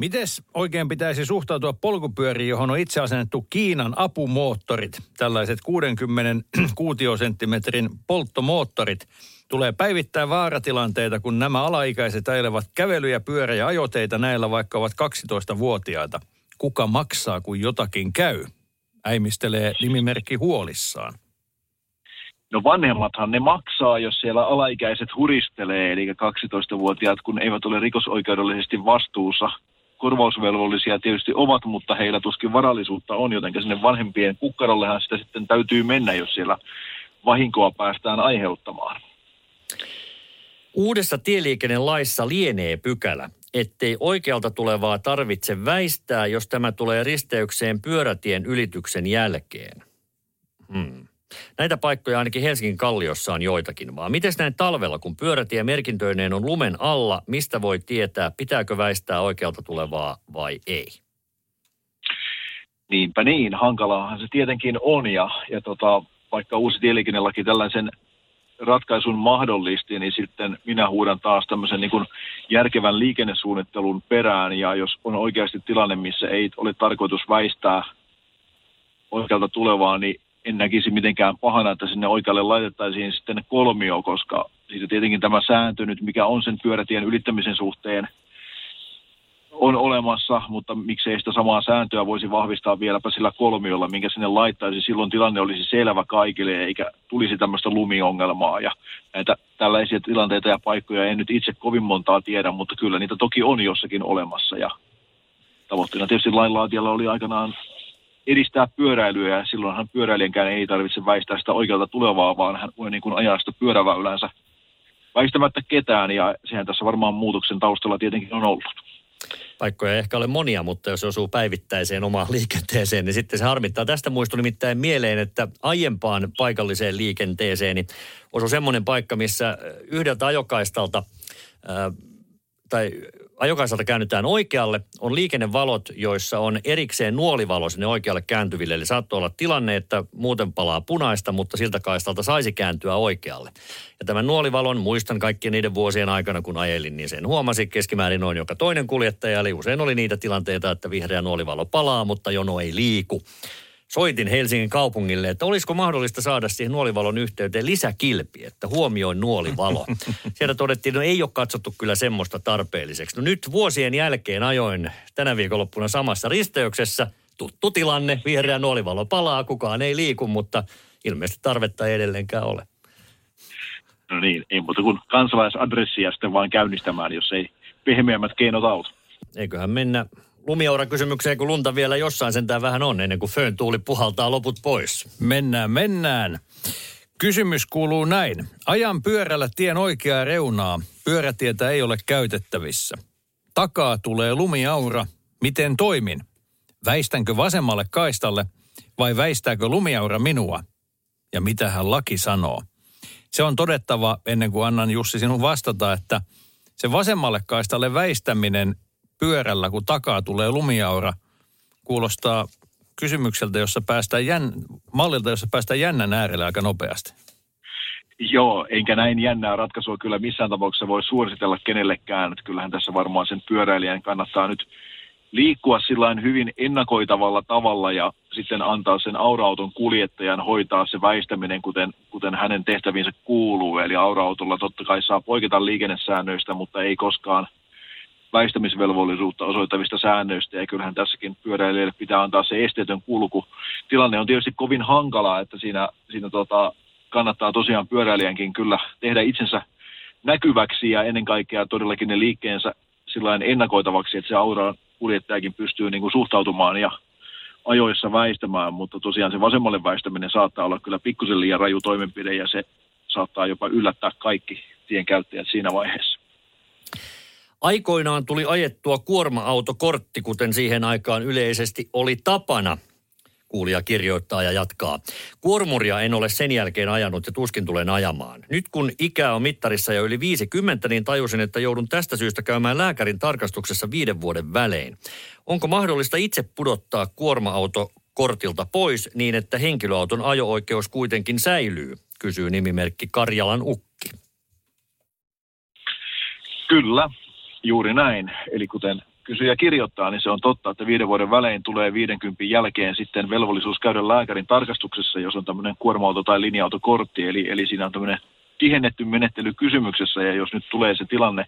Mites oikein pitäisi suhtautua polkupyöriin, johon on itse asennettu Kiinan apumoottorit, tällaiset 60 kuutiosenttimetrin polttomoottorit. Tulee päivittää vaaratilanteita, kun nämä alaikäiset ajelevat kävely- ja pyörä- ja ajoteita näillä, vaikka ovat 12-vuotiaita. Kuka maksaa, kun jotakin käy? Äimistelee nimimerkki huolissaan. No vanhemmathan ne maksaa, jos siellä alaikäiset huristelee, eli 12-vuotiaat, kun eivät ole rikosoikeudellisesti vastuussa. Korvausvelvollisia tietysti ovat, mutta heillä tuskin varallisuutta on, joten sinne vanhempien kukkarollehan sitä sitten täytyy mennä, jos siellä vahinkoa päästään aiheuttamaan. Uudessa tieliikennelaissa lienee pykälä, ettei oikealta tulevaa tarvitse väistää, jos tämä tulee risteykseen pyörätien ylityksen jälkeen. Hmm. Näitä paikkoja ainakin Helsingin kalliossa on joitakin, vaan miten näin talvella, kun pyörätie merkintöineen on lumen alla, mistä voi tietää, pitääkö väistää oikealta tulevaa vai ei? Niinpä niin, hankalaahan se tietenkin on ja, ja tota, vaikka uusi tieliikennelaki tällaisen ratkaisun mahdollisti, niin sitten minä huudan taas tämmöisen niin kuin järkevän liikennesuunnittelun perään ja jos on oikeasti tilanne, missä ei ole tarkoitus väistää oikealta tulevaa, niin en näkisi mitenkään pahana, että sinne oikealle laitettaisiin sitten kolmio, koska siitä tietenkin tämä sääntö nyt, mikä on sen pyörätien ylittämisen suhteen, on olemassa, mutta miksei sitä samaa sääntöä voisi vahvistaa vieläpä sillä kolmiolla, minkä sinne laittaisi. Silloin tilanne olisi selvä kaikille eikä tulisi tämmöistä lumiongelmaa. Ja näitä tällaisia tilanteita ja paikkoja en nyt itse kovin montaa tiedä, mutta kyllä niitä toki on jossakin olemassa. Ja tavoitteena tietysti lainlaatijalla oli aikanaan edistää pyöräilyä ja silloinhan pyöräilijänkään ei tarvitse väistää sitä oikealta tulevaa, vaan hän voi niin kuin ajaa sitä pyöräväylänsä väistämättä ketään ja sehän tässä varmaan muutoksen taustalla tietenkin on ollut. Paikkoja ei ehkä ole monia, mutta jos osuu päivittäiseen omaan liikenteeseen, niin sitten se harmittaa. Tästä muistui nimittäin mieleen, että aiempaan paikalliseen liikenteeseen niin osui semmoinen paikka, missä yhdeltä ajokaistalta ää, tai ajokaistalta käännytään oikealle, on liikennevalot, joissa on erikseen nuolivalo sinne oikealle kääntyville. Eli saattoi olla tilanne, että muuten palaa punaista, mutta siltä kaistalta saisi kääntyä oikealle. Ja tämän nuolivalon muistan kaikkien niiden vuosien aikana, kun ajelin, niin sen huomasi keskimäärin noin joka toinen kuljettaja. Eli usein oli niitä tilanteita, että vihreä nuolivalo palaa, mutta jono ei liiku soitin Helsingin kaupungille, että olisiko mahdollista saada siihen nuolivalon yhteyteen lisäkilpi, että huomioin nuolivalo. Sieltä todettiin, että no ei ole katsottu kyllä semmoista tarpeelliseksi. No nyt vuosien jälkeen ajoin tänä viikonloppuna samassa risteyksessä. Tuttu tilanne, vihreä nuolivalo palaa, kukaan ei liiku, mutta ilmeisesti tarvetta ei edelleenkään ole. No niin, ei muuta kuin kansalaisadressia sitten vaan käynnistämään, jos ei pehmeämmät keinot auta. Eiköhän mennä lumiaura kysymykseen, kun lunta vielä jossain sentään vähän on, ennen kuin föön tuuli puhaltaa loput pois. Mennään, mennään. Kysymys kuuluu näin. Ajan pyörällä tien oikeaa reunaa. Pyörätietä ei ole käytettävissä. Takaa tulee lumiaura. Miten toimin? Väistänkö vasemmalle kaistalle vai väistääkö lumiaura minua? Ja mitä hän laki sanoo? Se on todettava ennen kuin annan Jussi sinun vastata, että se vasemmalle kaistalle väistäminen pyörällä, kun takaa tulee lumiaura, kuulostaa kysymykseltä, jossa päästään jän, mallilta, jossa päästään jännän äärelle aika nopeasti. Joo, enkä näin jännää ratkaisua kyllä missään tapauksessa voi suositella kenellekään. Että kyllähän tässä varmaan sen pyöräilijän kannattaa nyt liikkua sillä hyvin ennakoitavalla tavalla ja sitten antaa sen aurauton kuljettajan hoitaa se väistäminen, kuten, kuten hänen tehtäviinsä kuuluu. Eli aurautolla totta kai saa poiketa liikennesäännöistä, mutta ei koskaan – väistämisvelvollisuutta osoittavista säännöistä, ja kyllähän tässäkin pyöräilijälle pitää antaa se esteetön kulku. Tilanne on tietysti kovin hankalaa, että siinä, siinä tota, kannattaa tosiaan pyöräilijänkin kyllä tehdä itsensä näkyväksi ja ennen kaikkea todellakin ne liikkeensä ennakoitavaksi, että se aura kuljettajakin pystyy niin kuin suhtautumaan ja ajoissa väistämään, mutta tosiaan se vasemmalle väistäminen saattaa olla kyllä pikkusen liian raju toimenpide ja se saattaa jopa yllättää kaikki tien käyttäjät siinä vaiheessa. Aikoinaan tuli ajettua kuorma-autokortti, kuten siihen aikaan yleisesti oli tapana. Kuulija kirjoittaa ja jatkaa. Kuormuria en ole sen jälkeen ajanut ja tuskin tulen ajamaan. Nyt kun ikää on mittarissa jo yli 50, niin tajusin, että joudun tästä syystä käymään lääkärin tarkastuksessa viiden vuoden välein. Onko mahdollista itse pudottaa kuorma-auto kortilta pois niin, että henkilöauton ajo-oikeus kuitenkin säilyy, kysyy nimimerkki Karjalan Ukki. Kyllä, juuri näin. Eli kuten kysyjä kirjoittaa, niin se on totta, että viiden vuoden välein tulee 50 jälkeen sitten velvollisuus käydä lääkärin tarkastuksessa, jos on tämmöinen kuorma-auto tai linja-autokortti. Eli, eli siinä on tämmöinen tihennetty menettely kysymyksessä, ja jos nyt tulee se tilanne,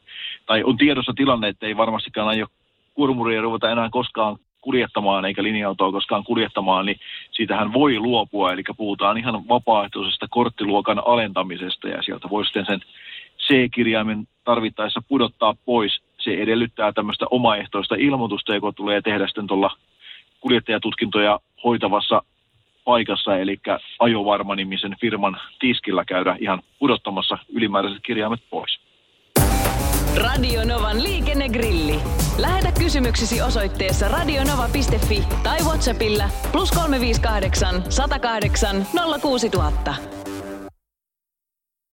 tai on tiedossa tilanne, että ei varmastikaan aio kurmuria ruveta enää koskaan kuljettamaan eikä linja-autoa koskaan kuljettamaan, niin siitähän voi luopua. Eli puhutaan ihan vapaaehtoisesta korttiluokan alentamisesta ja sieltä voi sitten sen C-kirjaimen tarvittaessa pudottaa pois. Se edellyttää tämmöistä omaehtoista ilmoitusta, joka tulee tehdä sitten tuolla kuljettajatutkintoja hoitavassa paikassa, eli Ajovarma-nimisen firman tiskillä käydä ihan pudottamassa ylimääräiset kirjaimet pois. Radio Novan liikennegrilli. Lähetä kysymyksesi osoitteessa radionova.fi tai Whatsappilla plus 358 108 06000.